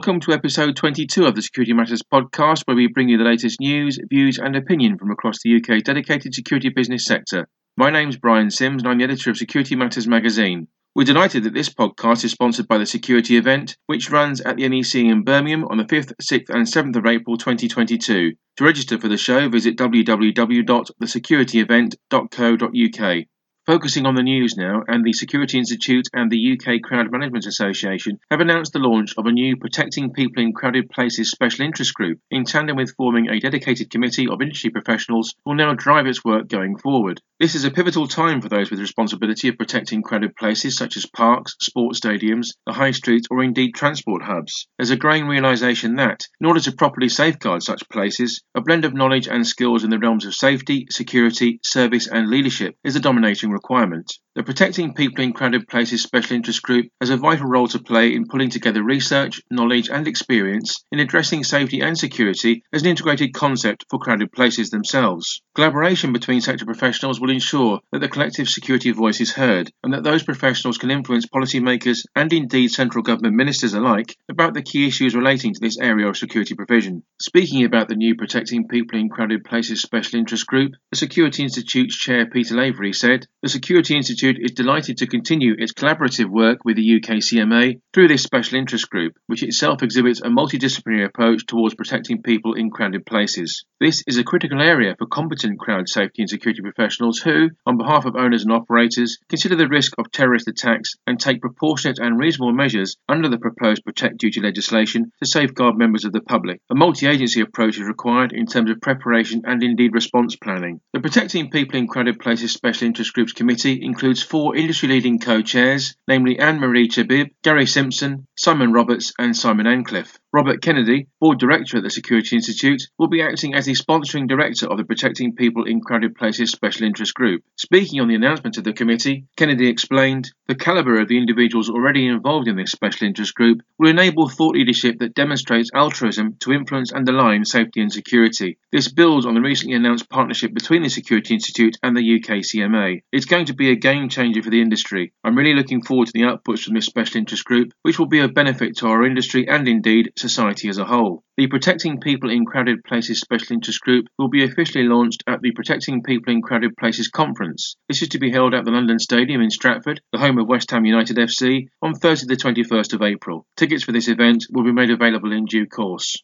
Welcome to episode 22 of the Security Matters podcast, where we bring you the latest news, views, and opinion from across the UK's dedicated security business sector. My name's Brian Sims, and I'm the editor of Security Matters magazine. We're delighted that this podcast is sponsored by the Security Event, which runs at the NEC in Birmingham on the 5th, 6th, and 7th of April 2022. To register for the show, visit www.thesecuritｙevent.co.uk. Focusing on the news now, and the Security Institute and the UK Crowd Management Association have announced the launch of a new Protecting People in Crowded Places special interest group, in tandem with forming a dedicated committee of industry professionals who will now drive its work going forward. This is a pivotal time for those with responsibility of protecting crowded places such as parks, sports stadiums, the high street, or indeed transport hubs. There's a growing realization that, in order to properly safeguard such places, a blend of knowledge and skills in the realms of safety, security, service, and leadership is the dominating requirement. The Protecting People in Crowded Places Special Interest Group has a vital role to play in pulling together research, knowledge, and experience in addressing safety and security as an integrated concept for crowded places themselves. Collaboration between sector professionals will ensure that the collective security voice is heard and that those professionals can influence policymakers and indeed central government ministers alike about the key issues relating to this area of security provision. Speaking about the new Protecting People in Crowded Places Special Interest Group, the Security Institute's chair Peter Lavery said, The Security Institute is delighted to continue its collaborative work with the UK CMA through this special interest group, which itself exhibits a multidisciplinary approach towards protecting people in crowded places. This is a critical area for competent crowd safety and security professionals who, on behalf of owners and operators, consider the risk of terrorist attacks and take proportionate and reasonable measures under the proposed Protect Duty legislation to safeguard members of the public. A multi agency approach is required in terms of preparation and indeed response planning. The Protecting People in Crowded Places Special Interest Groups Committee includes four industry leading co chairs, namely Anne Marie Chabib, Gary Simpson, Simon Roberts, and Simon Ancliffe. Robert Kennedy, Board Director at the Security Institute, will be acting as the sponsoring director of the Protecting People in Crowded Places Special Interest Group. Speaking on the announcement of the committee, Kennedy explained, The calibre of the individuals already involved in this special interest group will enable thought leadership that demonstrates altruism to influence and align safety and security. This builds on the recently announced partnership between the Security Institute and the UK CMA. It's going to be a game changer for the industry. I'm really looking forward to the outputs from this special interest group, which will be of benefit to our industry and indeed society as a whole. The Protecting People in Crowded Places Special Interest Group will be officially launched at the Protecting People in Crowded Places Conference. This is to be held at the London Stadium in Stratford, the home of West Ham United FC, on Thursday the 21st of April. Tickets for this event will be made available in due course.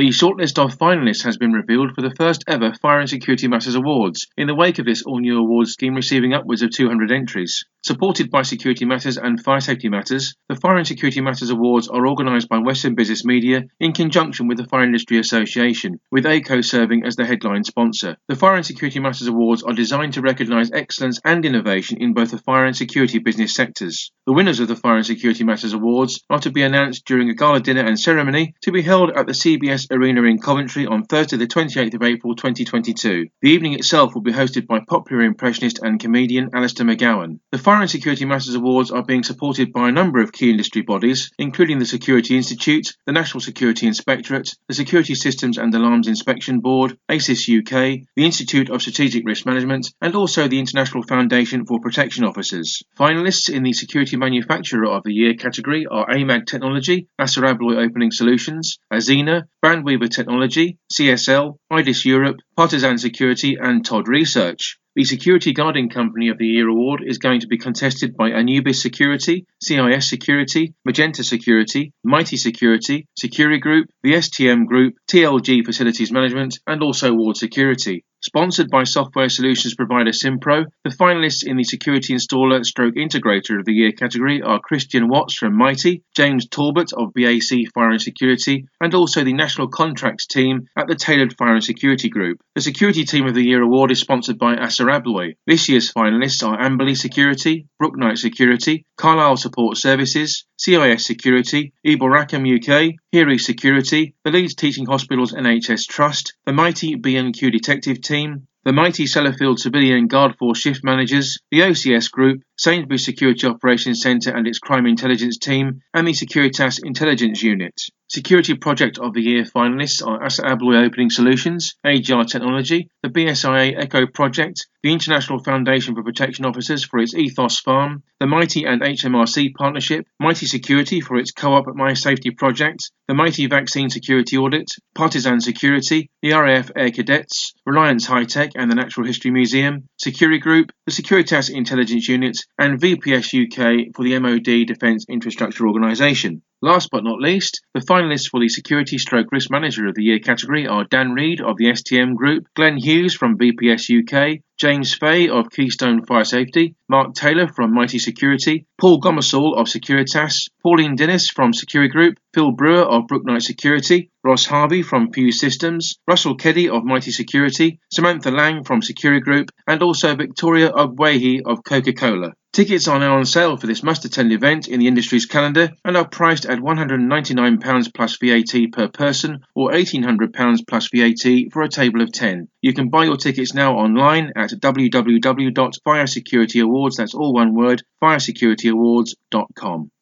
The shortlist of finalists has been revealed for the first ever Fire and Security Matters Awards, in the wake of this all new awards scheme receiving upwards of 200 entries. Supported by Security Matters and Fire Safety Matters, the Fire and Security Matters Awards are organised by Western Business Media in conjunction with the Fire Industry Association, with ACO serving as the headline sponsor. The Fire and Security Matters Awards are designed to recognise excellence and innovation in both the fire and security business sectors. The winners of the Fire and Security Matters Awards are to be announced during a gala dinner and ceremony to be held at the CBS Arena in Coventry on Thursday, the 28th of April 2022. The evening itself will be hosted by popular impressionist and comedian Alistair McGowan. The Fire and Security Matters Awards are being supported by a number of key industry bodies, including the Security Institute, the National Security Inspectorate, the Security Systems and Alarms Inspection Board, ASIS UK, the Institute of Strategic Risk Management, and also the International Foundation for Protection Officers. Finalists in the Security Manufacturer of the Year category are AMAG Technology, Assa Abloy Opening Solutions, Azena, Bandweaver Technology, CSL, IDIS Europe, Partisan Security, and Todd Research. The Security Guarding Company of the Year award is going to be contested by Anubis Security, CIS Security, Magenta Security, Mighty Security, Security Group, the STM Group, TLG Facilities Management, and also Ward Security. Sponsored by software solutions provider Simpro, the finalists in the Security Installer Stroke Integrator of the Year category are Christian Watts from Mighty, James Talbot of BAC Fire and Security, and also the National Contracts team at the Tailored Fire and Security Group. The Security Team of the Year award is sponsored by Assa Abloy. This year's finalists are Amberley Security, Brooknight Security, Carlisle Support Services, CIS Security, Eboracum UK, Hiri Security, the Leeds Teaching Hospitals NHS Trust, the Mighty B&Q Detective Team, the Mighty Sellafield Civilian Guard Force Shift Managers, the OCS Group, Sainsbury's Security Operations Centre and its Crime Intelligence Team, and the Securitas Intelligence Unit. Security Project of the Year finalists are Assa Abloy Opening Solutions, AGR Technology, the BSIA Echo Project, the International Foundation for Protection Officers for its Ethos Farm, the Mighty and HMRC Partnership, Mighty Security for its Co-op My Safety Project, the Mighty Vaccine Security Audit, Partisan Security, the RAF Air Cadets, Reliance High Tech and the Natural History Museum, Security Group, the Securitas Intelligence Unit, and VPS UK for the MOD Defence Infrastructure Organisation. Last but not least, the finalists for the Security Stroke Risk Manager of the Year category are Dan Reed of the STM Group, Glenn Hughes from VPS UK, James Fay of Keystone Fire Safety, Mark Taylor from Mighty Security, Paul Gomersall of Securitas, Pauline Dennis from Securi Group, Phil Brewer of Brooknight Security, Ross Harvey from Pew Systems, Russell Keddy of Mighty Security, Samantha Lang from Securi Group, and also Victoria Ogwehi of Coca-Cola. Tickets are now on sale for this must-attend event in the industry's calendar and are priced at £199 plus VAT per person or £1,800 plus VAT for a table of 10. You can buy your tickets now online at www.firesecurityawards, that's all one word, firesecurityawards.com.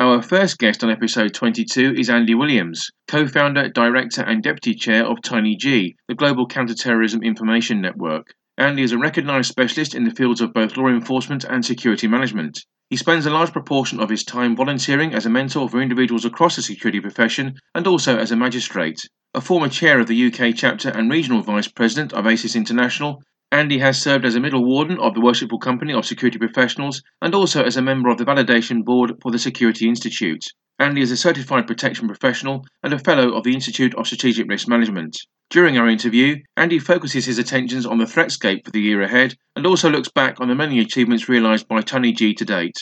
Our first guest on episode 22 is Andy Williams, co-founder, director and deputy chair of TinyG, the global counterterrorism information network. Andy is a recognized specialist in the fields of both law enforcement and security management. He spends a large proportion of his time volunteering as a mentor for individuals across the security profession and also as a magistrate. A former chair of the UK chapter and regional vice president of ASIS International, Andy has served as a middle warden of the Worshipful Company of Security Professionals and also as a member of the validation board for the Security Institute. Andy is a certified protection professional and a fellow of the Institute of Strategic Risk Management. During our interview, Andy focuses his attentions on the threatscape for the year ahead and also looks back on the many achievements realised by Tiny G to date.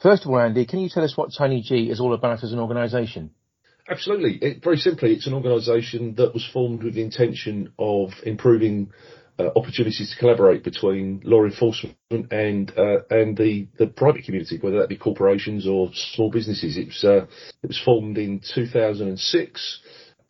First of all, Andy, can you tell us what Tiny G is all about as an organisation? Absolutely. It, very simply, it's an organisation that was formed with the intention of improving uh, opportunities to collaborate between law enforcement and uh, and the, the private community, whether that be corporations or small businesses. It was uh, it was formed in 2006,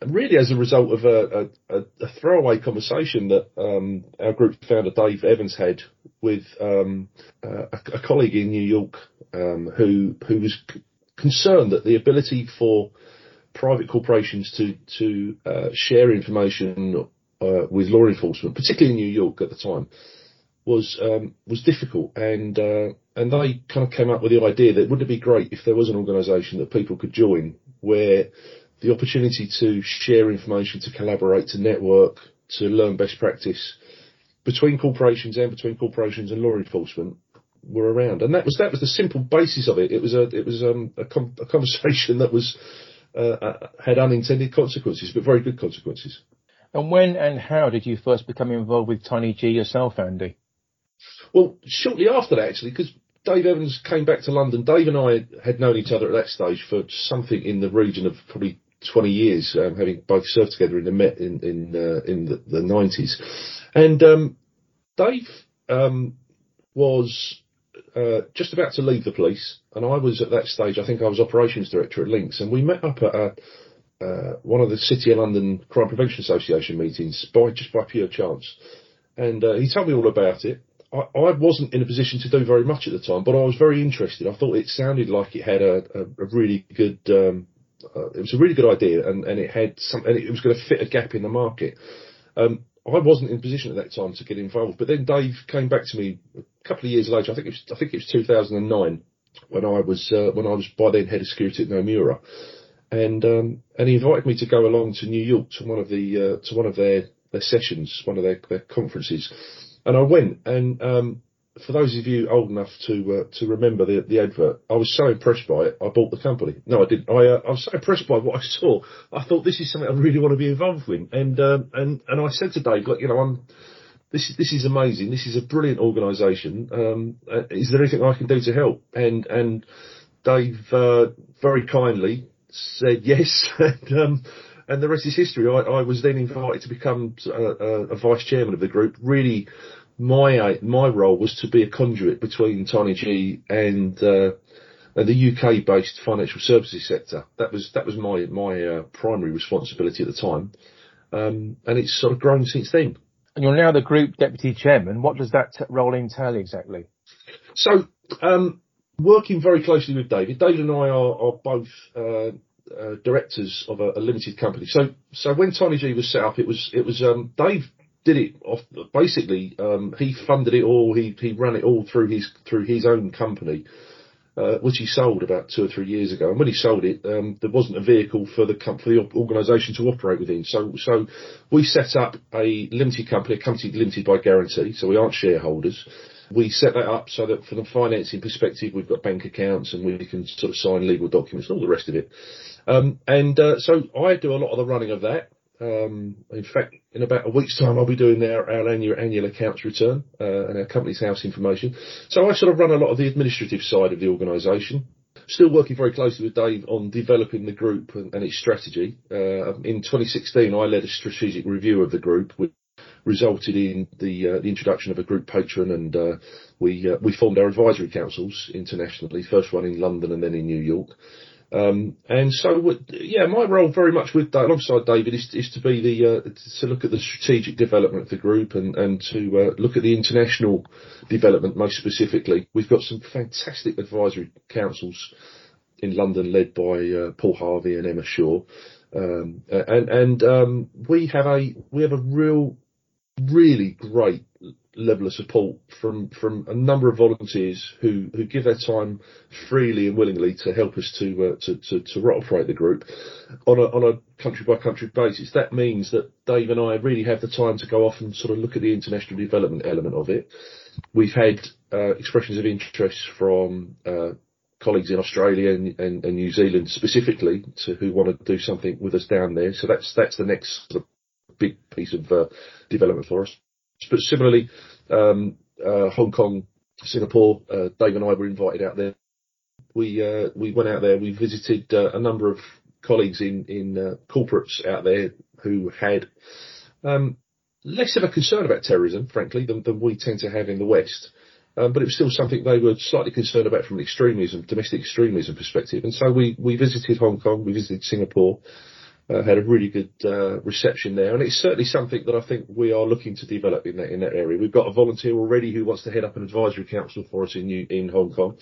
really as a result of a, a, a throwaway conversation that um, our group founder Dave Evans had with um, a, a, colleague in New York um, who who was c- concerned that the ability for private corporations to to uh, share information uh, with law enforcement, particularly in New York at the time, was um, was difficult, and uh, and they kind of came up with the idea that wouldn't it be great if there was an organisation that people could join where the opportunity to share information, to collaborate, to network, to learn best practice between corporations and between corporations and law enforcement were around, and that was that was the simple basis of it. It was a it was um, a, com- a conversation that was uh, uh had unintended consequences, but very good consequences. And when and how did you first become involved with Tiny G yourself, Andy? Well, shortly after that, actually, because Dave Evans came back to London. Dave and I had known each other at that stage for something in the region of probably 20 years, um, having both served together in the Met in in, uh, in the, the 90s. And um, Dave um, was uh, just about to leave the police, and I was at that stage. I think I was operations director at Links, and we met up at a uh, one of the City of London Crime Prevention Association meetings by just by pure chance, and uh, he told me all about it. I, I, wasn't in a position to do very much at the time, but I was very interested. I thought it sounded like it had a, a, a really good. Um, uh, it was a really good idea, and, and it had some, and it was going to fit a gap in the market. Um, I wasn't in a position at that time to get involved, but then Dave came back to me a couple of years later. I think it was I think it was 2009 when I was uh, when I was by then head of security at Nomura and um, and he invited me to go along to New York to one of the uh, to one of their their sessions, one of their, their conferences, and I went. And um, for those of you old enough to uh, to remember the the advert, I was so impressed by it, I bought the company. No, I didn't. I uh, I was so impressed by what I saw. I thought this is something I really want to be involved with. And um, and and I said to Dave, look, you know, I'm. This is this is amazing. This is a brilliant organisation. Um, uh, is there anything I can do to help? And and Dave uh, very kindly said yes, and, um, and the rest is history. I, I was then invited to become a, a, a, vice chairman of the group. Really, my my role was to be a conduit between TinyG and uh, the UK based financial services sector. That was that was my my uh, primary responsibility at the time, um, and it's sort of grown since then. And you're now the group deputy chairman. What does that t- role entail exactly? So, um, working very closely with David. David and I are, are both uh, uh, directors of a, a, limited company. So, so when Tiny G was set up, it was it was um, Dave did it off basically. Um, he funded it all. He he ran it all through his through his own company. Uh, which he sold about two or three years ago. And when he sold it, um, there wasn't a vehicle for the for the organisation to operate within. So, so we set up a limited company, a company limited by guarantee. So we aren't shareholders. We set that up so that from the financing perspective, we've got bank accounts and we can sort of sign legal documents and all the rest of it. Um, and uh, so I do a lot of the running of that. Um, in fact, in about a week's time, I'll be doing our, our annual, annual accounts return uh, and our Companies House information. So I sort of run a lot of the administrative side of the organisation. Still working very closely with Dave on developing the group and, and its strategy. Uh, in 2016, I led a strategic review of the group, which resulted in the, uh, the introduction of a group patron, and uh, we uh, we formed our advisory councils internationally. First one in London and then in New York. Um, and so, yeah, my role very much with alongside David is, is to be the uh, to look at the strategic development of the group and and to uh, look at the international development most specifically. We've got some fantastic advisory councils in London led by uh, Paul Harvey and Emma Shaw, um, and and um, we have a we have a real really great level of support from from a number of volunteers who who give their time freely and willingly to help us to uh, to, to, to operate the group on a on a country by country basis. That means that Dave and I really have the time to go off and sort of look at the international development element of it. We've had uh, expressions of interest from uh, colleagues in Australia and, and, and, New Zealand specifically to who want to do something with us down there. So that's that's the next sort of big piece of uh, development for us. But similarly, um, uh, Hong Kong, Singapore, uh, Dave and I were invited out there. We uh, we went out there. We visited uh, a number of colleagues in in uh, corporates out there who had um, less of a concern about terrorism, frankly, than, than we tend to have in the West. Um, but it was still something they were slightly concerned about from an extremism, domestic extremism perspective. And so we, we visited Hong Kong, we visited Singapore, uh, had a really good uh, reception there, and it's certainly something that I think we are looking to develop in that in that area. We've got a volunteer already who wants to head up an advisory council for us in New, in Hong Kong,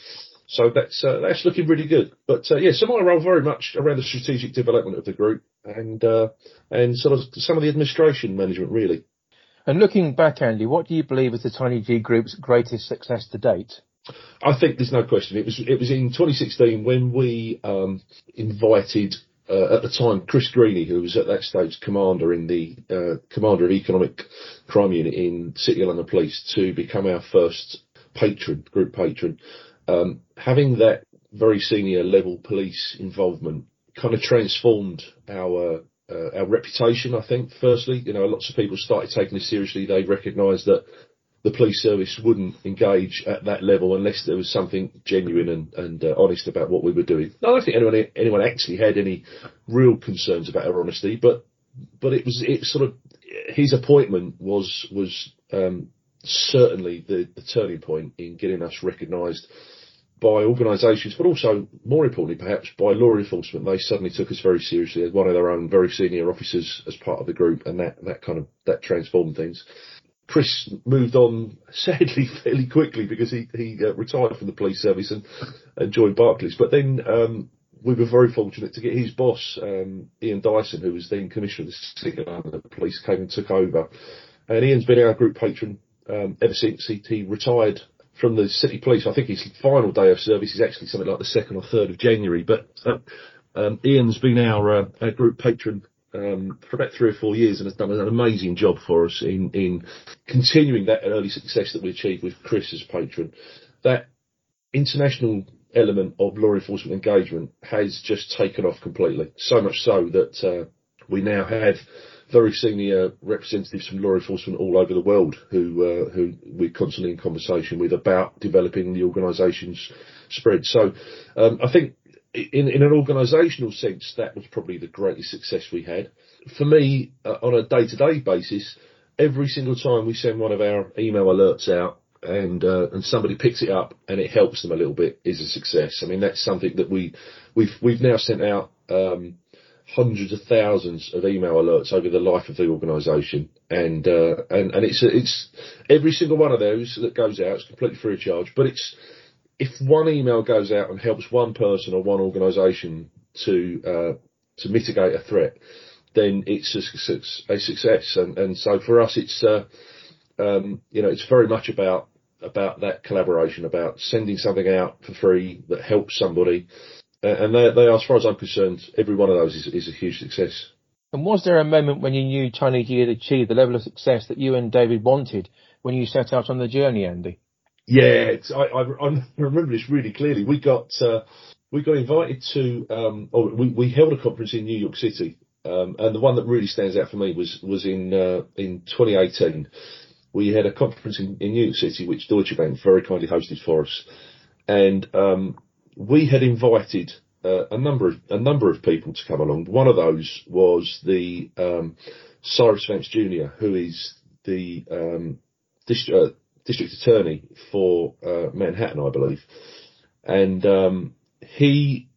so that's uh, that's looking really good. But uh, yeah, so my role very much around the strategic development of the group and uh, and sort of some of the administration management really. And looking back, Andy, what do you believe is the Tiny G Group's greatest success to date? I think there's no question. It was it was in 2016 when we um, invited uh, at the time, Chris Greany, who was at that stage commander in the uh, commander of economic crime unit in City of London Police, to become our first patron, group patron. Um, having that very senior level police involvement kind of transformed our uh, our reputation. I think, firstly, you know, lots of people started taking this seriously. They recognised that the police service wouldn't engage at that level unless there was something genuine and, and uh, honest about what we were doing. I don't think anyone anyone actually had any real concerns about our honesty, but but it was it sort of his appointment was was um, certainly the, the turning point in getting us recognised by organisations, but also more importantly, perhaps by law enforcement. They suddenly took us very seriously as one of their own very senior officers as part of the group, and that that kind of that transformed things. Chris moved on sadly fairly quickly because he he uh, retired from the police service and, and joined Barclays. But then um, we were very fortunate to get his boss, um, Ian Dyson, who was then commissioner of the City of London Police, came and took over. And Ian's been our group patron um, ever since he, he retired from the City Police. I think his final day of service is actually something like the second or third of January. But uh, um, Ian's been our, uh, our group patron um, for about three or four years and has done an amazing job for us in, in continuing that early success that we achieved with Chris as patron. That international element of law enforcement engagement has just taken off completely. So much so that uh, we now have very senior representatives from law enforcement all over the world who uh, who we're constantly in conversation with about developing the organisation's spread. So um, I think in, in an organisational sense, that was probably the greatest success we had. For me, uh, on a day-to-day basis, every single time we send one of our email alerts out and uh, and somebody picks it up and it helps them a little bit is a success. I mean, that's something that we we've we've now sent out um, hundreds of thousands of email alerts over the life of the organisation, and uh, and and it's it's every single one of those that goes out is completely free of charge. But it's if one email goes out and helps one person or one organisation to uh, to mitigate a threat, then it's a, a success. And and so for us, it's uh, um, you know it's very much about about that collaboration, about sending something out for free that helps somebody. And they, they are, as far as I'm concerned, every one of those is, is a huge success. And was there a moment when you knew Tinyg had achieved the level of success that you and David wanted when you set out on the journey, Andy? Yeah, I, I, I, remember this really clearly. We got uh, we got invited to, um, or we, we held a conference in New York City, um, and the one that really stands out for me was was in uh, in 2018. We had a conference in, in New York City, which Deutsche Bank very kindly hosted for us, and um, we had invited uh, a number of a number of people to come along. One of those was the um, Cyrus Vance Jr., who is the um, district, attorney for uh, Manhattan, I believe, and um, he.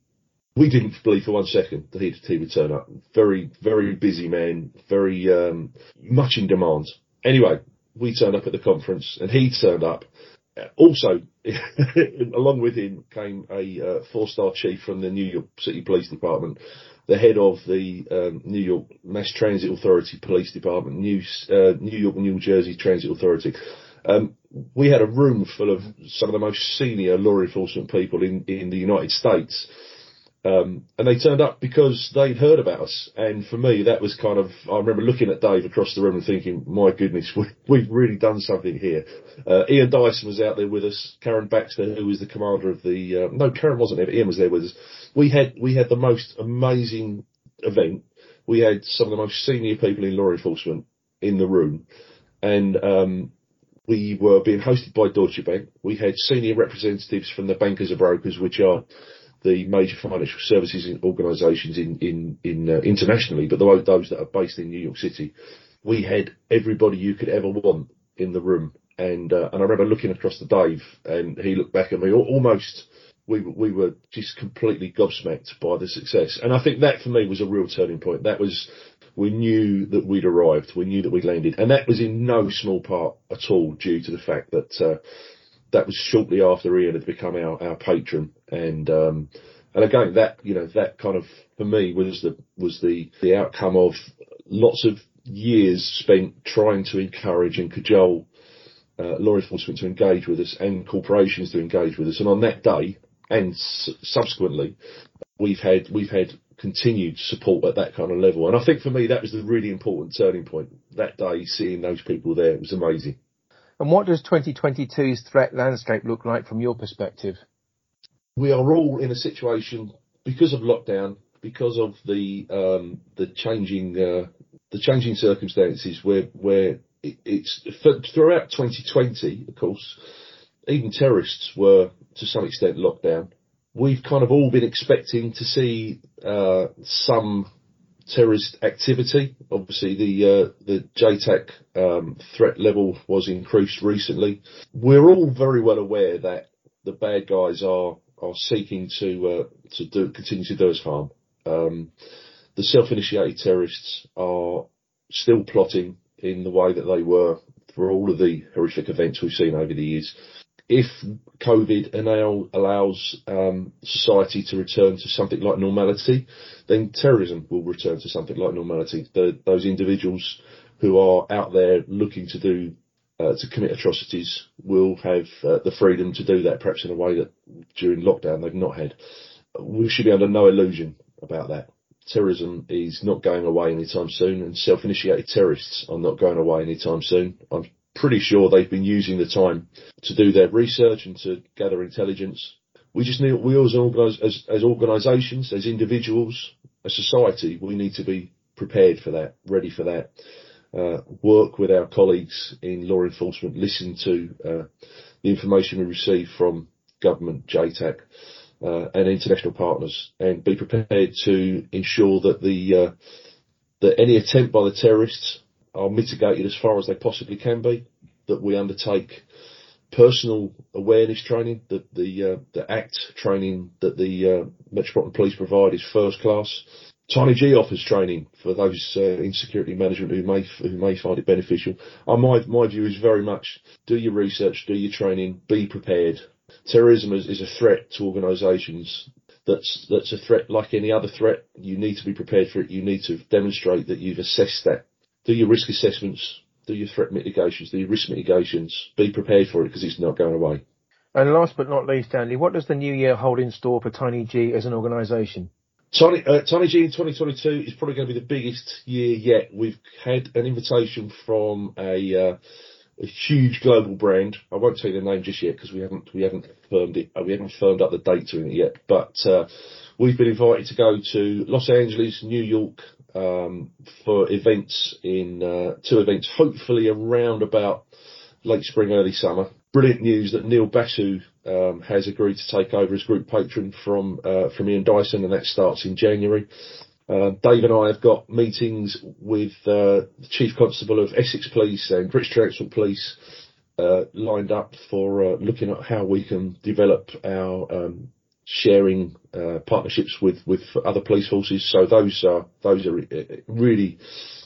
We didn't believe for one second that he'd, he would turn up. Very, very busy man, very um, much in demand. Anyway, we turned up at the conference, and he turned up, also, along with him came a uh, four-star chief from the New York City Police Department, the head of the um, New York Mass Transit Authority Police Department, New, uh, New York New Jersey Transit Authority. Um, we had a room full of some of the most senior law enforcement people in, in the United States um, and they turned up because they'd heard about us. And for me, that was kind of, I remember looking at Dave across the room and thinking, my goodness, we, have really done something here. Uh, Ian Dyson was out there with us, Karen Baxter, who was the commander of the, uh, no, Karen wasn't there, but Ian was there with us. We had, we had the most amazing event. We had some of the most senior people in law enforcement in the room. And, um, we were being hosted by Deutsche Bank. We had senior representatives from the bankers and brokers, which are the major financial services organisations in in, in uh, internationally, but those that are based in New York City, we had everybody you could ever want in the room. And uh, and I remember looking across the Dave, and he looked back at me almost. We we were just completely gobsmacked by the success, and I think that for me was a real turning point. That was we knew that we'd arrived, we knew that we'd landed, and that was in no small part at all due to the fact that uh, that was shortly after Ian had become our, our patron, and um, and again that you know that kind of for me was the was the the outcome of lots of years spent trying to encourage and cajole uh, law enforcement to engage with us and corporations to engage with us, and on that day and s- subsequently, we've had we've had continued support at that kind of level, and I think for me that was the really important turning point. That day, seeing those people there It was amazing. And what does 2022's threat landscape look like from your perspective? We are all in a situation because of lockdown, because of the um, the changing uh, the changing circumstances where where it, it's throughout 2020, of course, even terrorists were to some extent locked down. We've kind of all been expecting to see uh, some terrorist activity. Obviously, the uh, the JTAC um, threat level was increased recently. We're all very well aware that the bad guys are are seeking to uh, to do continue to do us harm. Um, the self-initiated terrorists are still plotting in the way that they were for all of the horrific events we've seen over the years if COVID now allows um, society to return to something like normality, then terrorism will return to something like normality. The, those individuals who are out there looking to do uh, to commit atrocities will have uh, the freedom to do that, perhaps in a way that during lockdown they've not had. We should be under no illusion about that. Terrorism is not going away anytime soon, and self-initiated terrorists are not going away anytime soon. I'm pretty sure they've been using the time to do their research and to gather intelligence. We just need, we as, as, as organisations, as individuals, as society, we need to be prepared for that, ready for that. Uh, work with our colleagues in law enforcement, listen to uh, the information we receive from government, JTAC, uh, and international partners, and be prepared to ensure that the uh, that any attempt by the terrorists are mitigated as far as they possibly can be, that we undertake personal awareness training, that the uh, the ACT training that the uh, Metropolitan Police provide is first class. Tiny G offers training for those uh, in security management who may who may find it beneficial. Uh, my my view is very much do your research, do your training, be prepared. Terrorism is, is a threat to organisations. That's that's a threat like any other threat. You need to be prepared for it. You need to demonstrate that you've assessed that. Do your risk assessments. Do your threat mitigations. Do your risk mitigations. Be prepared for it because it's not going away. And last but not least, Stanley, what does the new year hold in store for Tiny G as an organisation? Tiny, uh, Tiny G in 2022 is probably going to be the biggest year yet. We've had an invitation from a, uh, a huge global brand. I won't tell you the name just yet because we haven't we haven't firmed it. Uh, we haven't firmed up the date to it yet. But uh, we've been invited to go to Los Angeles, New York um, for events in uh, two events, hopefully around about late spring, early summer. Brilliant news that Neil Basu um, has agreed to take over as group patron from uh, from Ian Dyson, and that starts in January. Uh, Dave and I have got meetings with uh, the Chief Constable of Essex Police and British Transport Police uh, lined up for uh, looking at how we can develop our um, sharing uh, partnerships with with other police forces. So those are those are really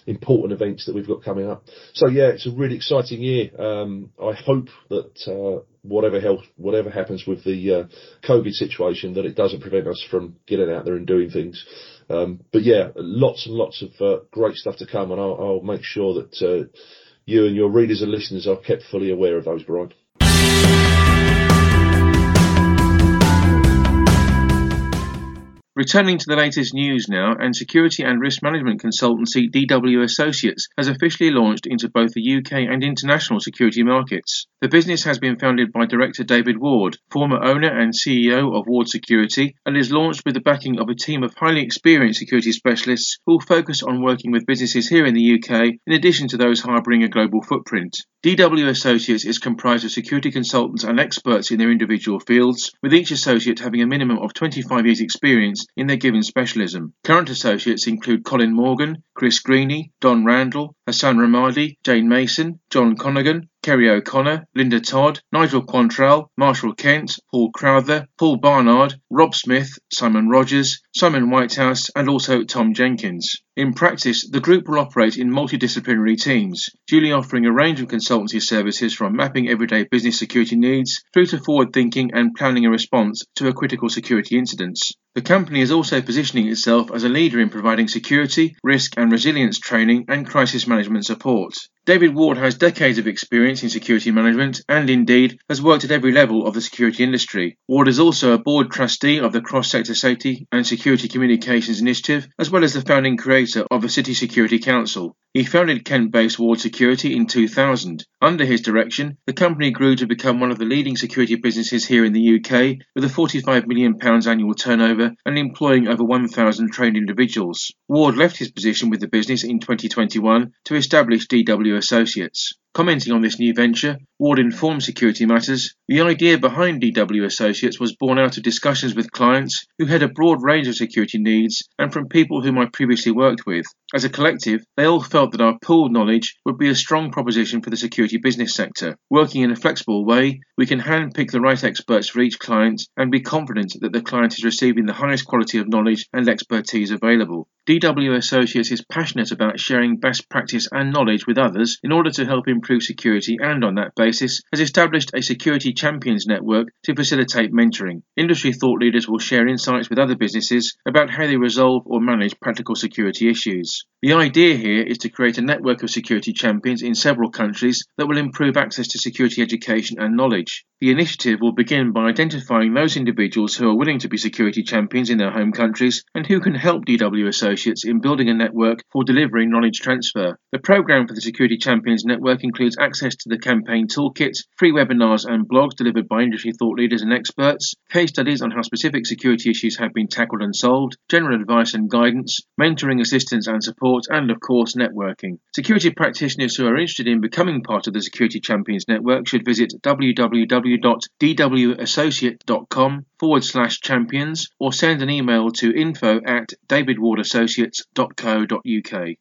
important events that we've got coming up. So yeah, it's a really exciting year. Um, I hope that uh, whatever health, whatever happens with the uh, COVID situation, that it doesn't prevent us from getting out there and doing things. Um, but yeah, lots and lots of uh, great stuff to come, and I'll, I'll make sure that uh, you and your readers and listeners are kept fully aware of those, Brian. Returning to the latest news now, and security and risk management consultancy DW Associates has officially launched into both the UK and international security markets. The business has been founded by director David Ward, former owner and CEO of Ward Security, and is launched with the backing of a team of highly experienced security specialists who will focus on working with businesses here in the UK in addition to those harbouring a global footprint. DW Associates is comprised of security consultants and experts in their individual fields, with each associate having a minimum of 25 years' experience in their given specialism. Current associates include Colin Morgan, Chris Greany, Don Randall, Hassan Ramadi, Jane Mason, John Conaghan, Kerry O'Connor, Linda Todd, Nigel Quantrell, Marshall Kent, Paul Crowther, Paul Barnard, Rob Smith, Simon Rogers, Simon Whitehouse, and also Tom Jenkins. In practice, the group will operate in multidisciplinary teams, duly offering a range of consultancy services from mapping everyday business security needs through to forward thinking and planning a response to a critical security incidents. The company is also positioning itself as a leader in providing security, risk and resilience training and crisis management support. David Ward has decades of experience in security management and indeed has worked at every level of the security industry. Ward is also a board trustee of the Cross Sector Safety and Security Communications Initiative as well as the founding creator of the City Security Council. He founded Kent-based Ward Security in 2000. Under his direction, the company grew to become one of the leading security businesses here in the UK with a £45 million annual turnover and employing over 1,000 trained individuals. Ward left his position with the business in 2021 to establish DW Associates. Commenting on this new venture, Ward informed Security Matters, the idea behind DW Associates was born out of discussions with clients who had a broad range of security needs and from people whom I previously worked with. As a collective, they all felt that our pooled knowledge would be a strong proposition for the security business sector. Working in a flexible way, we can handpick the right experts for each client and be confident that the client is receiving the highest quality of knowledge and expertise available. DW Associates is passionate about sharing best practice and knowledge with others in order to help improve security and on that basis has established a security champions network to facilitate mentoring. Industry thought leaders will share insights with other businesses about how they resolve or manage practical security issues. The idea here is to create a network of security champions in several countries that will improve access to security education and knowledge. The initiative will begin by identifying those individuals who are willing to be security champions in their home countries and who can help DW Associates in building a network for delivering knowledge transfer. The program for the Security Champions Network includes access to the campaign toolkit, free webinars and blogs delivered by industry thought leaders and experts, case studies on how specific security issues have been tackled and solved, general advice and guidance, mentoring assistance and support, and of course networking. Security practitioners who are interested in becoming part of the Security Champions Network should visit www.dwassociate.com forward slash champions or send an email to info at davidwardassociates.co.uk.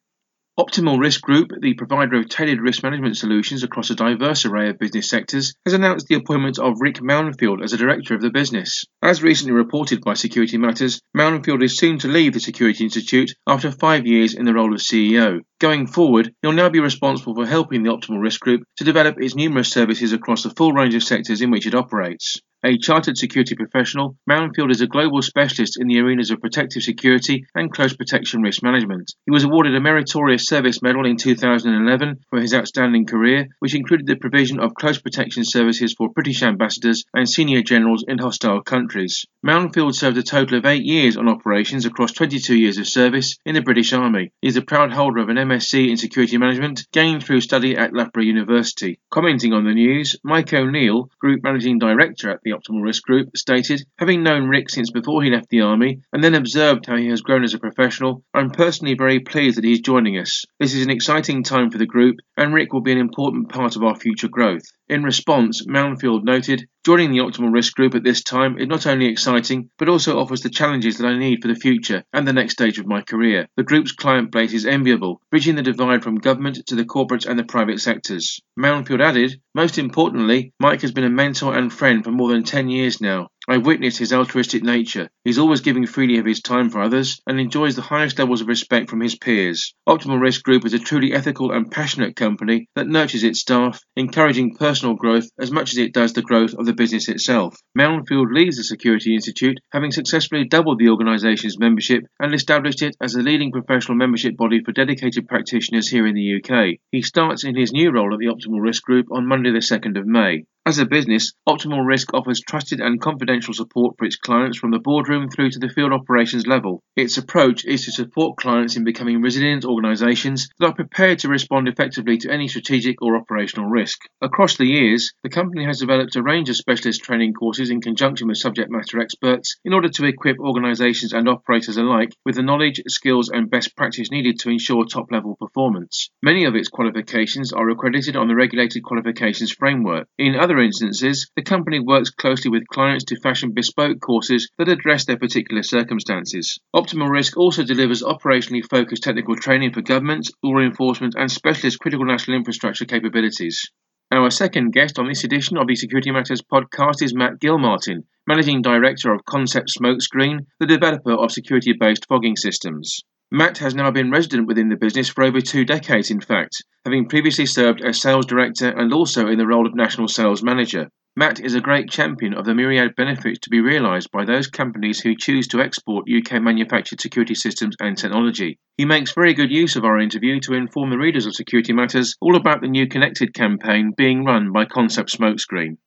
Optimal Risk Group, the provider of tailored risk management solutions across a diverse array of business sectors, has announced the appointment of Rick Mounfield as a director of the business. As recently reported by Security Matters, Mounfield is soon to leave the Security Institute after five years in the role of CEO. Going forward, he'll now be responsible for helping the Optimal Risk Group to develop its numerous services across the full range of sectors in which it operates. A chartered security professional, Mounfield is a global specialist in the arenas of protective security and close protection risk management. He was awarded a Meritorious Service Medal in 2011 for his outstanding career, which included the provision of close protection services for British ambassadors and senior generals in hostile countries. Mounfield served a total of eight years on operations across 22 years of service in the British Army. He is a proud holder of an MSc in Security Management gained through study at Loughborough University. Commenting on the news, Mike O'Neill, Group Managing Director at the Optimal Risk Group, stated, Having known Rick since before he left the Army and then observed how he has grown as a professional, I'm personally very pleased that he's joining us. This is an exciting time for the group, and Rick will be an important part of our future growth. In response, Mounfield noted, Joining the Optimal Risk Group at this time is not only exciting, but also offers the challenges that I need for the future and the next stage of my career. The group's client base is enviable, bridging the divide from government to the corporate and the private sectors. Mounfield added, Most importantly, Mike has been a mentor and friend for more than 10 years now. I witnessed his altruistic nature. He's always giving freely of his time for others and enjoys the highest levels of respect from his peers. Optimal Risk Group is a truly ethical and passionate company that nurtures its staff, encouraging personal growth as much as it does the growth of the business itself. Mounfield leads the Security Institute, having successfully doubled the organisation's membership and established it as a leading professional membership body for dedicated practitioners here in the UK. He starts in his new role at the Optimal Risk Group on Monday the 2nd of May. As a business, Optimal Risk offers trusted and confidential support for its clients from the boardroom through to the field operations level. Its approach is to support clients in becoming resilient organisations that are prepared to respond effectively to any strategic or operational risk. Across the years, the company has developed a range of specialist training courses in conjunction with subject matter experts in order to equip organisations and operators alike with the knowledge, skills, and best practice needed to ensure top level performance. Many of its qualifications are accredited on the Regulated Qualifications Framework. In other other instances, the company works closely with clients to fashion bespoke courses that address their particular circumstances. Optimal Risk also delivers operationally focused technical training for government, law enforcement, and specialist critical national infrastructure capabilities. Our second guest on this edition of the Security Matters podcast is Matt Gilmartin, Managing Director of Concept Smokescreen, the developer of security based fogging systems. Matt has now been resident within the business for over two decades, in fact, having previously served as sales director and also in the role of national sales manager. Matt is a great champion of the myriad benefits to be realised by those companies who choose to export UK manufactured security systems and technology. He makes very good use of our interview to inform the readers of Security Matters all about the new Connected campaign being run by Concept Smokescreen.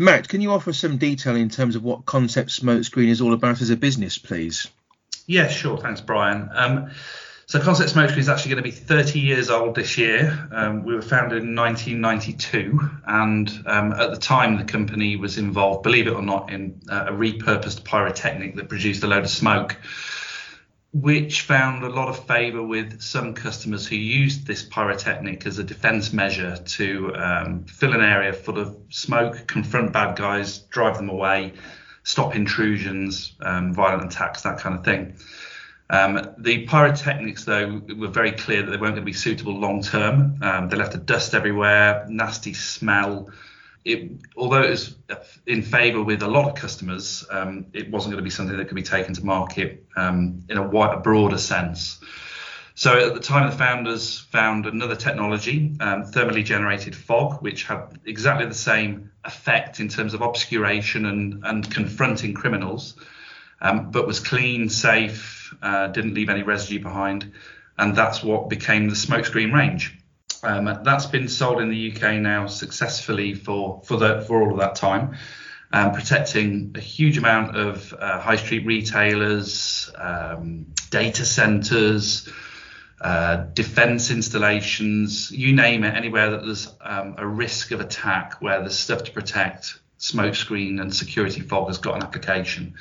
Matt, can you offer some detail in terms of what Concept Smokescreen is all about as a business, please? Yeah, sure. Thanks, Brian. Um, so Concept Smokescreen is actually going to be 30 years old this year. Um, we were founded in 1992, and um, at the time the company was involved, believe it or not, in uh, a repurposed pyrotechnic that produced a load of smoke which found a lot of favour with some customers who used this pyrotechnic as a defence measure to um, fill an area full of smoke, confront bad guys, drive them away, stop intrusions, um, violent attacks, that kind of thing. Um, the pyrotechnics, though, were very clear that they weren't going to be suitable long term. Um, they left a dust everywhere, nasty smell, it, although it was in favour with a lot of customers, um, it wasn't going to be something that could be taken to market um, in a, wide, a broader sense. So at the time, the founders found another technology, um, thermally generated fog, which had exactly the same effect in terms of obscuration and, and confronting criminals, um, but was clean, safe, uh, didn't leave any residue behind, and that's what became the smokescreen range. Um, that's been sold in the UK now successfully for for the for all of that time, um, protecting a huge amount of uh, high street retailers, um, data centres, uh, defence installations, you name it, anywhere that there's um, a risk of attack, where there's stuff to protect, smokescreen and security fog has got an application.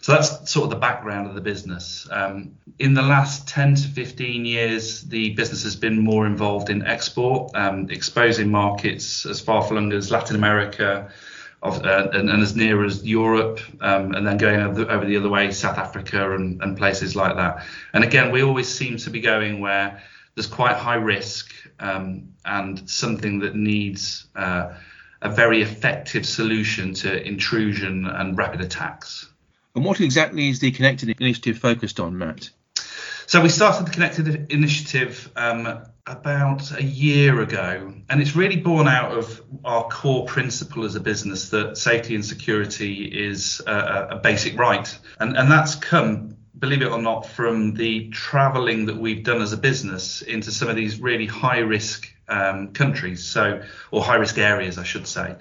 So that's sort of the background of the business. Um, in the last 10 to 15 years, the business has been more involved in export, um, exposing markets as far flung as Latin America, of, uh, and, and, as near as Europe, um, and then going over, over, the other way, South Africa and, and, places like that. And again, we always seem to be going where there's quite high risk um, and something that needs uh, a very effective solution to intrusion and rapid attacks. And what exactly is the Connected Initiative focused on, Matt? So we started the Connected Initiative um, about a year ago, and it's really born out of our core principle as a business that safety and security is a, a basic right, and and that's come. Believe it or not, from the travelling that we've done as a business into some of these really high risk um, countries, so or high risk areas, I should say.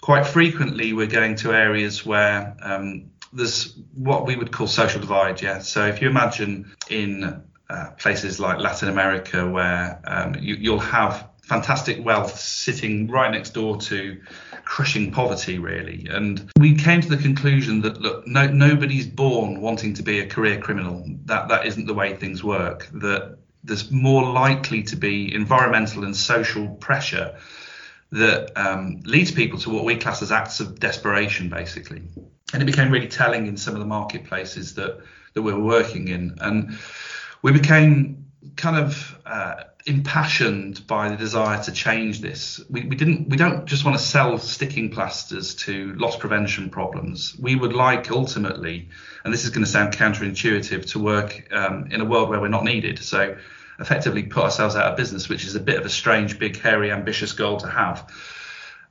Quite frequently, we're going to areas where um, there's what we would call social divide. Yeah. So if you imagine in uh, places like Latin America, where um, you, will have fantastic wealth sitting right next door to crushing poverty, really. And we came to the conclusion that look, no, nobody's born wanting to be a career criminal. That that isn't the way things work. That there's more likely to be environmental and social pressure that um, leads people to what we class as acts of desperation, basically. And it became really telling in some of the marketplaces that that we were working in, and we became kind of uh, impassioned by the desire to change this. We, we didn't we don't just want to sell sticking plasters to loss prevention problems. We would like ultimately, and this is going to sound counterintuitive, to work um, in a world where we're not needed. So effectively put ourselves out of business, which is a bit of a strange, big, hairy, ambitious goal to have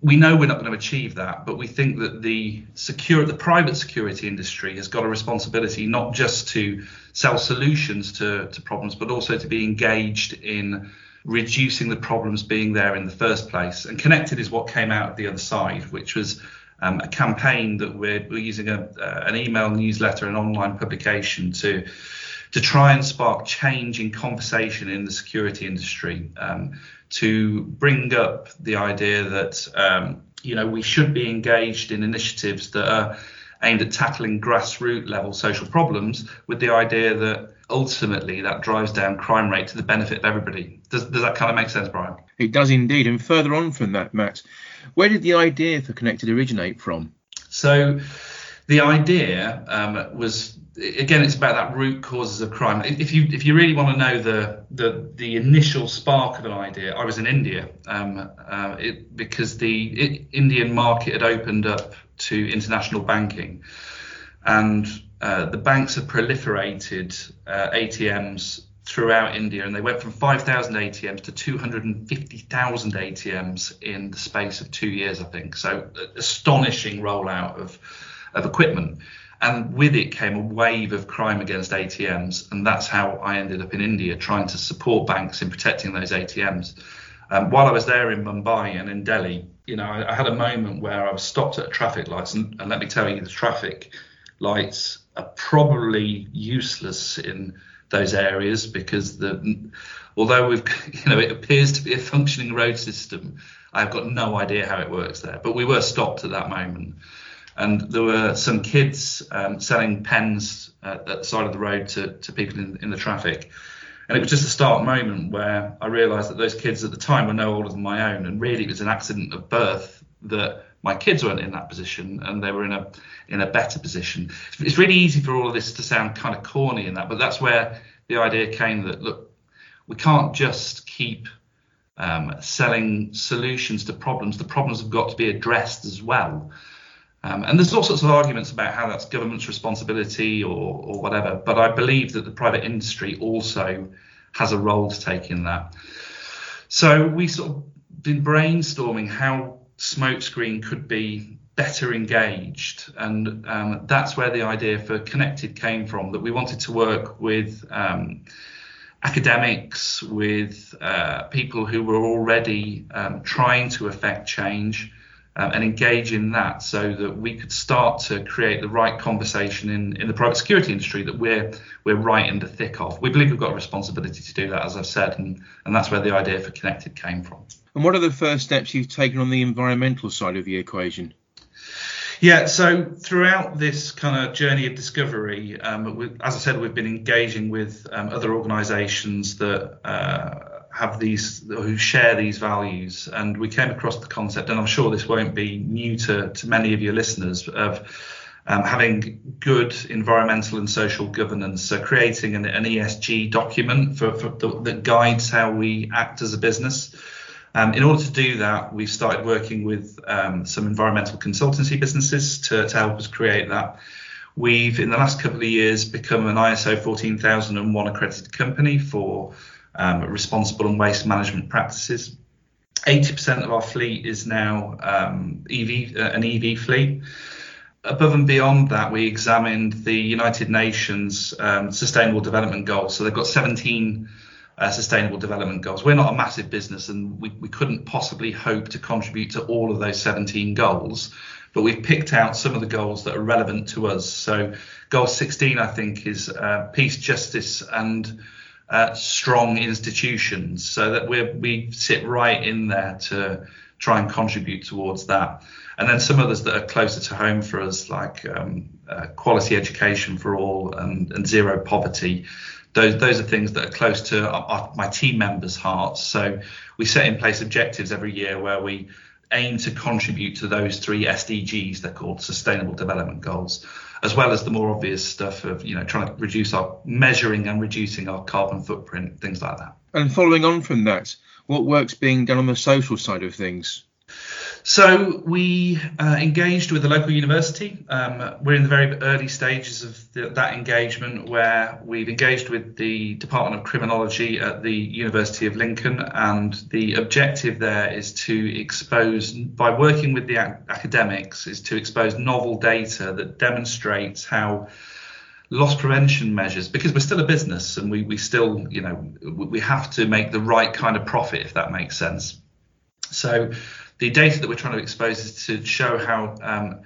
we know we're not going to achieve that, but we think that the secure, the private security industry has got a responsibility not just to sell solutions to, to problems, but also to be engaged in reducing the problems being there in the first place. And connected is what came out of the other side, which was um, a campaign that we're, we're using a, uh, an email newsletter, an online publication to to try and spark change in conversation in the security industry. Um, to bring up the idea that um, you know we should be engaged in initiatives that are aimed at tackling grassroots level social problems with the idea that ultimately that drives down crime rate to the benefit of everybody. Does, does that kind of make sense, Brian? It does indeed. And further on from that, Matt, where did the idea for Connected originate from? So the idea um, was again, it's about that root causes of crime. If you if you really want to know the the the initial spark of an idea, I was in India um, uh, it, because the it, Indian market had opened up to international banking, and uh, the banks have proliferated uh, ATMs throughout India, and they went from 5,000 ATMs to 250,000 ATMs in the space of two years, I think. So, astonishing rollout of of equipment. And with it came a wave of crime against ATMs. And that's how I ended up in India, trying to support banks in protecting those ATMs. Um, while I was there in Mumbai and in Delhi, you know, I, I had a moment where I was stopped at a traffic lights. And, and let me tell you, the traffic lights are probably useless in those areas because the although we've you know it appears to be a functioning road system i've got no idea how it works there but we were stopped at that moment and there were some kids um, selling pens uh, at the side of the road to, to people in, in the traffic. And it was just a stark moment where I realised that those kids at the time were no older than my own, and really it was an accident of birth that my kids weren't in that position and they were in a in a better position. It's really easy for all of this to sound kind of corny in that, but that's where the idea came that look, we can't just keep um, selling solutions to problems. The problems have got to be addressed as well. Um, and there's all sorts of arguments about how that's government's responsibility or, or whatever, but I believe that the private industry also has a role to take in that. So we sort of been brainstorming how smokescreen could be better engaged, and um, that's where the idea for Connected came from. That we wanted to work with um, academics, with uh, people who were already um, trying to affect change um, and engage in that so that we could start to create the right conversation in, in the private security industry that we're we're right in the thick of. We believe we've got a responsibility to do that, as I've said, and, and that's where the idea for Connected came from. And what are the first steps you've taken on the environmental side of the equation? Yeah, so throughout this kind of journey of discovery, um, we, as I said, we've been engaging with um, other organisations that uh, have these who share these values. And we came across the concept, and I'm sure this won't be new to, to many of your listeners, of um, having good environmental and social governance. So creating an, an ESG document for, for the, that guides how we act as a business. Um, in order to do that, we've started working with um, some environmental consultancy businesses to, to help us create that. We've, in the last couple of years, become an ISO 14001 accredited company for um, responsible and waste management practices. 80% of our fleet is now um, EV, uh, an EV fleet. Above and beyond that, we examined the United Nations um, Sustainable Development Goals. So they've got 17 uh, Sustainable Development Goals. We're not a massive business, and we, we couldn't possibly hope to contribute to all of those 17 goals. But we've picked out some of the goals that are relevant to us. So, goal 16, I think, is uh, peace, justice, and strong institutions, so that we we sit right in there to try and contribute towards that. And then some others that are closer to home for us, like um, uh, quality education for all and, and, zero poverty. Those, those are things that are close to our, our, my team members' hearts. So we set in place objectives every year where we aim to contribute to those three SDGs, they're called Sustainable Development Goals as well as the more obvious stuff of you know trying to reduce our measuring and reducing our carbon footprint, things like that. And following on from that, what work's being done on the social side of things? So we uh, engaged with the local university. Um, we're in the very early stages of the, that engagement where we've engaged with the Department of Criminology at the University of Lincoln, and the objective there is to expose, by working with the ac- academics, is to expose novel data that demonstrates how loss prevention measures because we're still a business and we, we still you know we have to make the right kind of profit if that makes sense so the data that we're trying to expose is to show how um,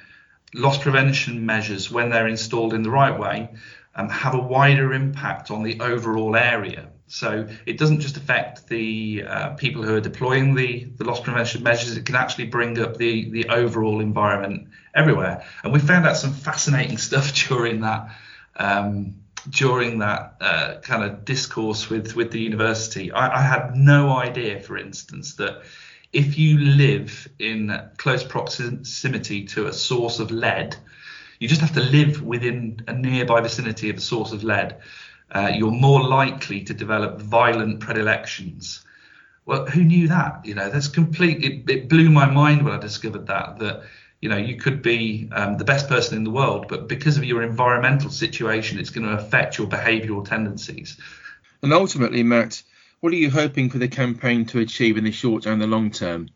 loss prevention measures, when they're installed in the right way, um, have a wider impact on the overall area. So it doesn't just affect the uh, people who are deploying the, the loss prevention measures, it can actually bring up the, the overall environment everywhere. And we found out some fascinating stuff during that. Um, during that uh, kind of discourse with with the university, I, I had no idea, for instance, that if you live in close proximity to a source of lead, you just have to live within a nearby vicinity of a source of lead. Uh, you're more likely to develop violent predilections. Well, who knew that? You know, that's complete. It, it blew my mind when I discovered that. That you know, you could be um, the best person in the world, but because of your environmental situation, it's going to affect your behavioural tendencies. And ultimately, Matt, what are you hoping for the campaign to achieve in the short and the long term?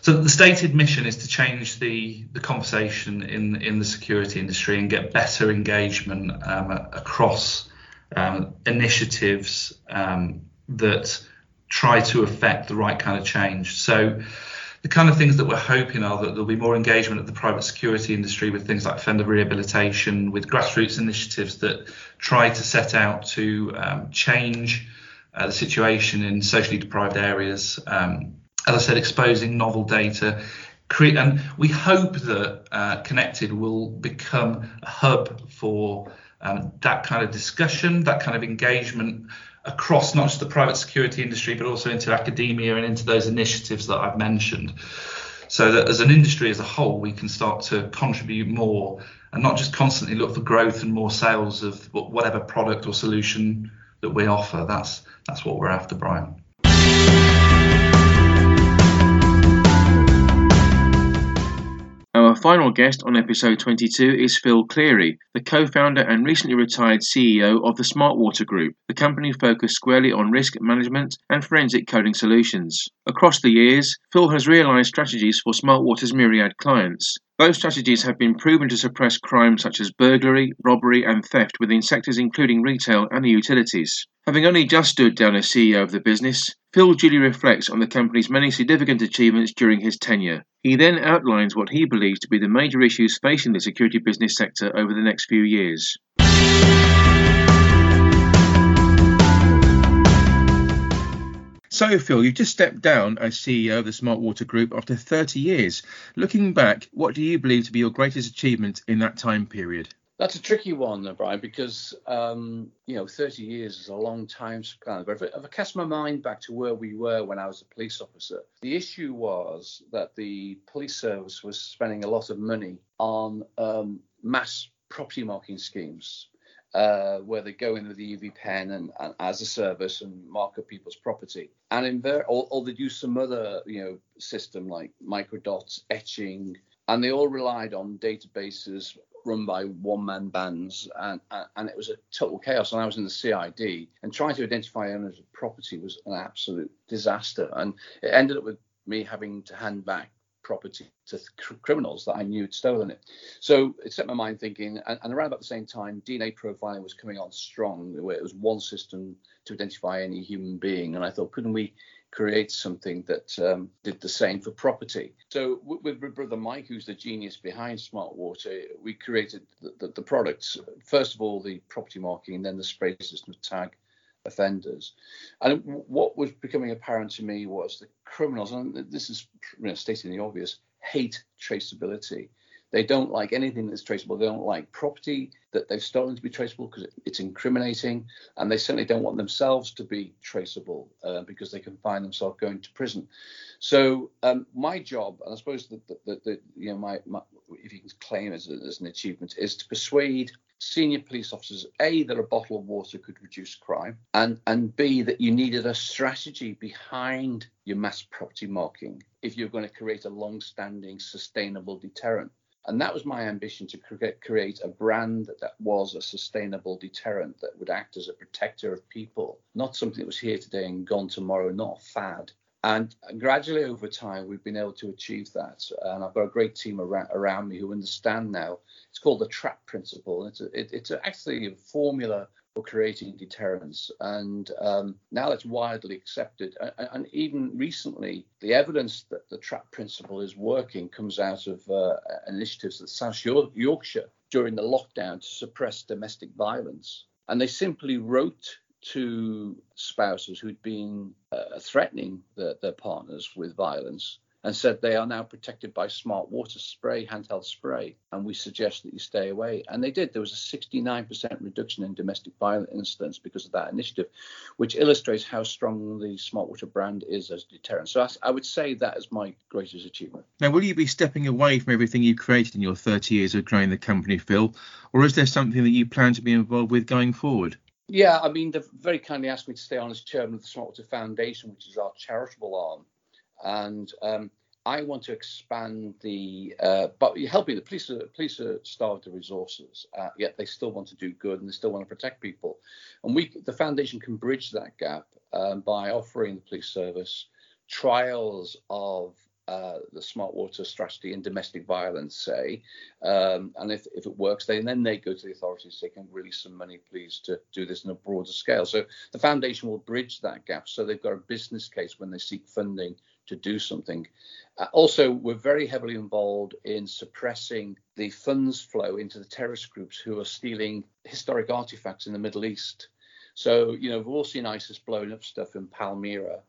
So the stated mission is to change the, the conversation in in the security industry and get better engagement um, across um, initiatives um, that try to affect the right kind of change. So the kind of things that we're hoping are that there'll be more engagement of the private security industry with things like offender rehabilitation, with grassroots initiatives that try to set out to um, change uh, the situation in socially deprived areas. Um, as I said, exposing novel data. Create, and we hope that uh, Connected will become a hub for um, that kind of discussion, that kind of engagement across not just the private security industry, but also into academia and into those initiatives that I've mentioned. So that as an industry as a whole, we can start to contribute more and not just constantly look for growth and more sales of whatever product or solution that we offer. That's that's what we're after, Brian. Final guest on episode 22 is Phil Cleary, the co founder and recently retired CEO of the Smartwater Group, the company focused squarely on risk management and forensic coding solutions. Across the years, Phil has realised strategies for Smartwater's myriad clients. Those strategies have been proven to suppress crimes such as burglary, robbery, and theft within sectors including retail and the utilities. Having only just stood down as CEO of the business, Phil duly reflects on the company's many significant achievements during his tenure. He then outlines what he believes to be the major issues facing the security business sector over the next few years. So, Phil, you've just stepped down as CEO of the Smart Water Group after 30 years. Looking back, what do you believe to be your greatest achievement in that time period? That's a tricky one, Brian, because um, you know, 30 years is a long time span. But if I, if I cast my mind back to where we were when I was a police officer, the issue was that the police service was spending a lot of money on um, mass property marking schemes. Uh, where they go in with the UV pen and, and, as a service and mark up people's property. And in ver- or, or they use some other, you know, system like microdots, etching, and they all relied on databases run by one man bands, and, and it was a total chaos. And I was in the CID, and trying to identify owners of property was an absolute disaster. And it ended up with me having to hand back property to cr- criminals that I knew had stolen it. So it set my mind thinking, and, and, around about the same time, DNA profiling was coming on strong, where it was one system to identify any human being. And I thought, couldn't we create something that um, did the same for property. So with, with, brother Mike, who's the genius behind Smart Water, we created the, the, the, products. First of all, the property marking, and then the spray system to tag offenders. And what was becoming apparent to me was the criminals, and this is you know, stating the obvious, hate traceability. They don't like anything that's traceable. They don't like property that they've stolen to be traceable because it's incriminating, and they certainly don't want themselves to be traceable uh, because they can find themselves going to prison. So um, my job, and I suppose that, you know, my, my, if you can claim as, as an achievement, is to persuade senior police officers a that a bottle of water could reduce crime and and b that you needed a strategy behind your mass property marking if you're going to create a long-standing sustainable deterrent and that was my ambition to create a brand that was a sustainable deterrent that would act as a protector of people, not something that was here today and gone tomorrow, not a fad. And gradually over time, we've been able to achieve that. And I've got a great team around, around me who understand now. It's called the TRAP principle. It's, a, it, it's actually a formula for creating deterrence. And um, now it's widely accepted. And, and, even recently, the evidence that the trap principle is working comes out of uh, initiatives at South Yorkshire during the lockdown to suppress domestic violence. And they simply wrote to spouses who'd been uh, threatening the, their partners with violence and said they are now protected by smart water spray, handheld spray, and we suggest that you stay away. And they did. There was a 69% reduction in domestic violence incidents because of that initiative, which illustrates how strong the smart water brand is as a deterrent. So I would say that is my greatest achievement. Now, will you be stepping away from everything you've created in your 30 years of growing the company, Phil, or is there something that you plan to be involved with going forward? Yeah, I mean, they've very kindly asked me to stay on as chairman of the Smart Water Foundation, which is our charitable arm and um, I want to expand the. Uh, but helping the police are police are starved of resources, uh, yet they still want to do good and they still want to protect people, and we the foundation can bridge that gap um, by offering the police service trials of uh, the smart water strategy and domestic violence, say, um, and if, if it works, they, then they go to the authorities, they can release some money, please, to do this in a broader scale. So the foundation will bridge that gap. So they've got a business case when they seek funding to do something. Uh, also, we're very heavily involved in suppressing the funds flow into the terrorist groups who are stealing historic artifacts in the Middle East. So, you know, we've all seen ISIS blowing up stuff in Palmyra.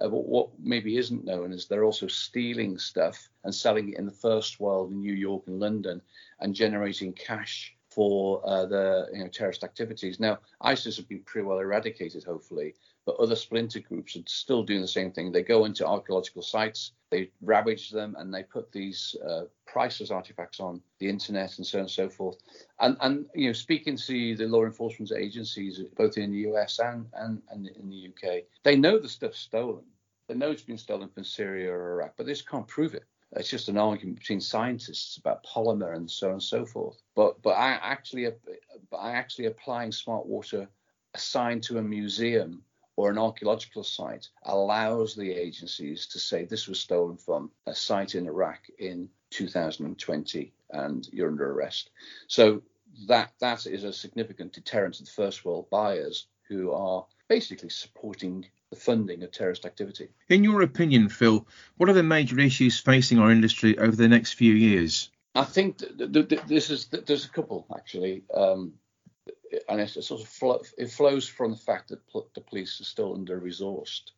Uh, but what maybe isn't known is they're also stealing stuff and selling it in the first world in New York and London and generating cash for uh, the you know, terrorist activities. Now, ISIS have been pretty well eradicated, hopefully, but other splinter groups are still doing the same thing. They go into archaeological sites, they ravage them, and they put these uh, priceless artifacts on the internet and so on and so forth. And, and you know, speaking to the law enforcement agencies, both in the US and, and, and in the UK, they know the stuff's stolen. They know it's been stolen from Syria or Iraq, but they just can't prove it it's just an argument between scientists about polymer and so on and so forth. But but I actually I actually applying smart water assigned to a museum or an archaeological site allows the agencies to say this was stolen from a site in Iraq in 2020 and you're under arrest. So that that is a significant deterrent to the first world buyers who are basically supporting the funding of terrorist activity. In your opinion, Phil, what are the major issues facing our industry over the next few years? I think th- th- th- this is there's a couple actually, um, and it sort of it flows from the fact that pl- the police are still under resourced.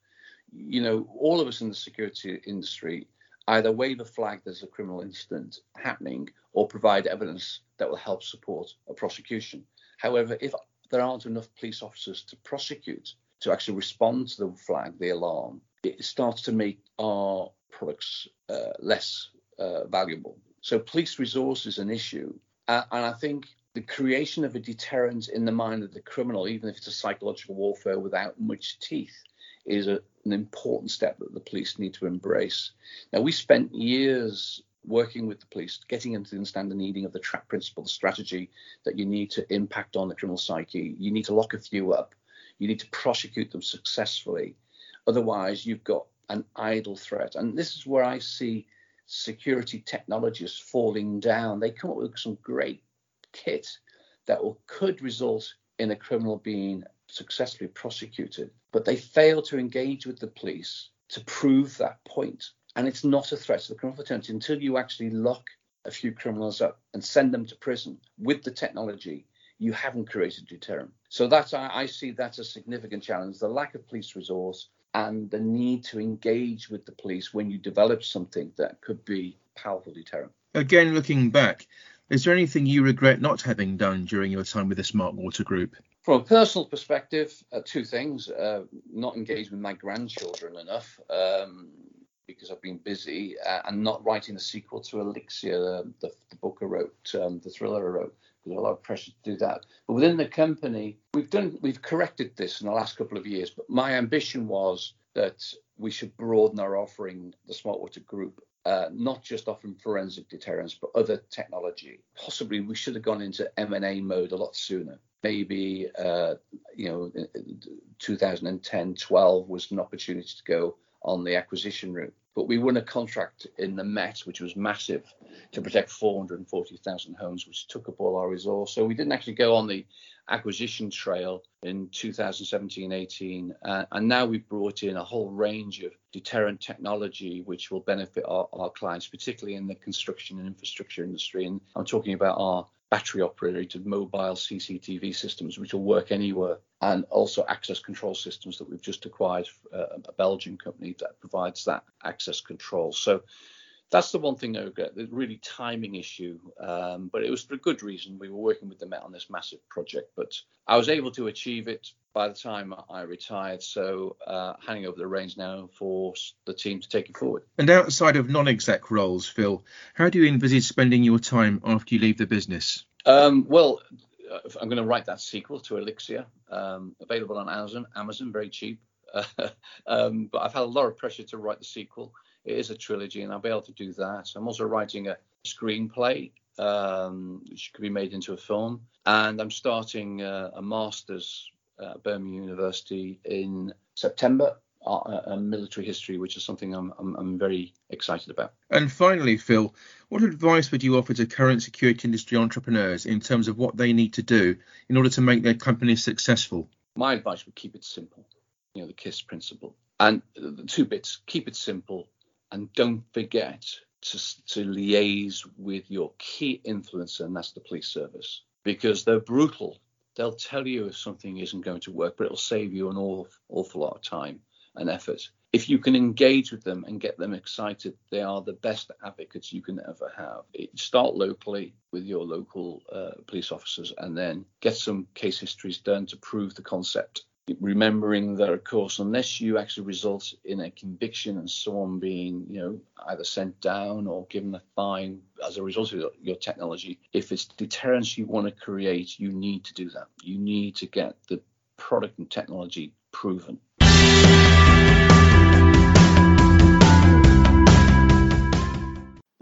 You know, all of us in the security industry either wave a flag there's a criminal incident happening or provide evidence that will help support a prosecution. However, if there aren't enough police officers to prosecute, to actually respond to the flag, the alarm, it starts to make our products uh, less uh, valuable. So police resource is an issue. Uh, and I think the creation of a deterrent in the mind of the criminal, even if it's a psychological warfare without much teeth, is a, an important step that the police need to embrace. Now, we spent years working with the police, getting them to understand the needing of the trap principle, the strategy that you need to impact on the criminal psyche. You need to lock a few up. You need to prosecute them successfully. Otherwise, you've got an idle threat. And this is where I see security technologists falling down. They come up with some great kit that will, could result in a criminal being successfully prosecuted, but they fail to engage with the police to prove that point. And it's not a threat to the criminal fraternity until you actually lock a few criminals up and send them to prison with the technology. You haven't created deterrent. So that's I, I see that as a significant challenge: the lack of police resource and the need to engage with the police when you develop something that could be powerful deterrent. Again, looking back, is there anything you regret not having done during your time with the Smart Water Group? From a personal perspective, uh, two things: uh, not engaged with my grandchildren enough. Um, because I've been busy uh, and not writing the sequel to Elixir, the, the book I wrote, um, the thriller I wrote. There's a lot of pressure to do that. But within the company, we've done, we've corrected this in the last couple of years. But my ambition was that we should broaden our offering, the Smart Water Group, uh, not just offering forensic deterrence, but other technology. Possibly we should have gone into M&A mode a lot sooner. Maybe, uh, you know, 2010, 12 was an opportunity to go on the acquisition route. But we won a contract in the Met, which was massive, to protect 440,000 homes, which took up all our resource. So we didn't actually go on the acquisition trail in 2017 18. Uh, and now we've brought in a whole range of deterrent technology, which will benefit our, our clients, particularly in the construction and infrastructure industry. And I'm talking about our battery operated mobile CCTV systems, which will work anywhere, and also access control systems that we've just acquired, uh, a Belgian company that provides that access control. So that's the one thing regret, the really timing issue. Um, but it was for a good reason. We were working with the Met on this massive project, but I was able to achieve it by the time I retired. So uh, handing over the reins now for the team to take it forward. And outside of non-exec roles, Phil, how do you envisage spending your time after you leave the business? Um, well, uh, I'm going to write that sequel to Elixir, um, available on Amazon. Amazon, very cheap. um, but I've had a lot of pressure to write the sequel. It is a trilogy, and I'll be able to do that. I'm also writing a screenplay, um, which could be made into a film, and I'm starting uh, a master's at Birmingham University in September. Uh, military history, which is something I'm, I'm, I'm very excited about. And finally, Phil, what advice would you offer to current security industry entrepreneurs in terms of what they need to do in order to make their companies successful? My advice would keep it simple. You know, the KISS principle. And the two bits: keep it simple and don't forget to, to liaise with your key influencer, and that's the police service, because they're brutal. They'll tell you if something isn't going to work, but it'll save you an awful, awful lot of time and effort. If you can engage with them and get them excited, they are the best advocates you can ever have. Start locally with your local uh, police officers and then get some case histories done to prove the concept remembering that of course unless you actually result in a conviction and someone being you know either sent down or given a fine as a result of your technology if it's deterrence you want to create you need to do that. You need to get the product and technology proven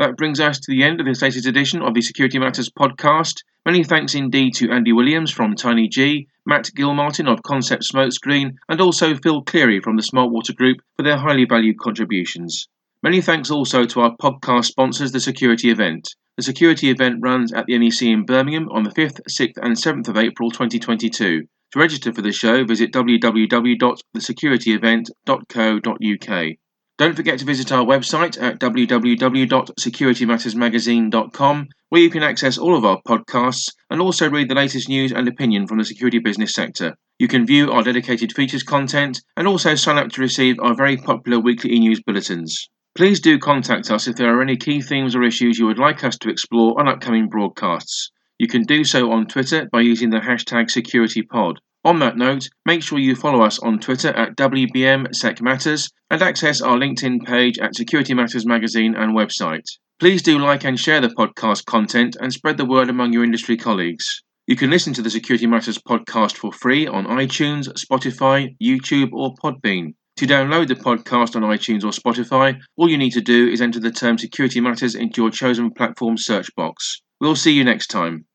That brings us to the end of this latest edition of the Security Matters podcast. Many thanks indeed to Andy Williams from Tiny G, Matt Gilmartin of Concept Smokescreen, and also Phil Cleary from the Smartwater Group for their highly valued contributions. Many thanks also to our podcast sponsors, the Security Event. The Security Event runs at the NEC in Birmingham on the 5th, 6th, and 7th of April 2022. To register for the show, visit www.theSecurityEvent.co.uk. Don't forget to visit our website at www.securitymattersmagazine.com, where you can access all of our podcasts and also read the latest news and opinion from the security business sector. You can view our dedicated features content and also sign up to receive our very popular weekly e news bulletins. Please do contact us if there are any key themes or issues you would like us to explore on upcoming broadcasts. You can do so on Twitter by using the hashtag SecurityPod. On that note, make sure you follow us on Twitter at WBMSecMatters and access our LinkedIn page at Security Matters Magazine and website. Please do like and share the podcast content and spread the word among your industry colleagues. You can listen to the Security Matters podcast for free on iTunes, Spotify, YouTube, or Podbean. To download the podcast on iTunes or Spotify, all you need to do is enter the term Security Matters into your chosen platform search box. We'll see you next time.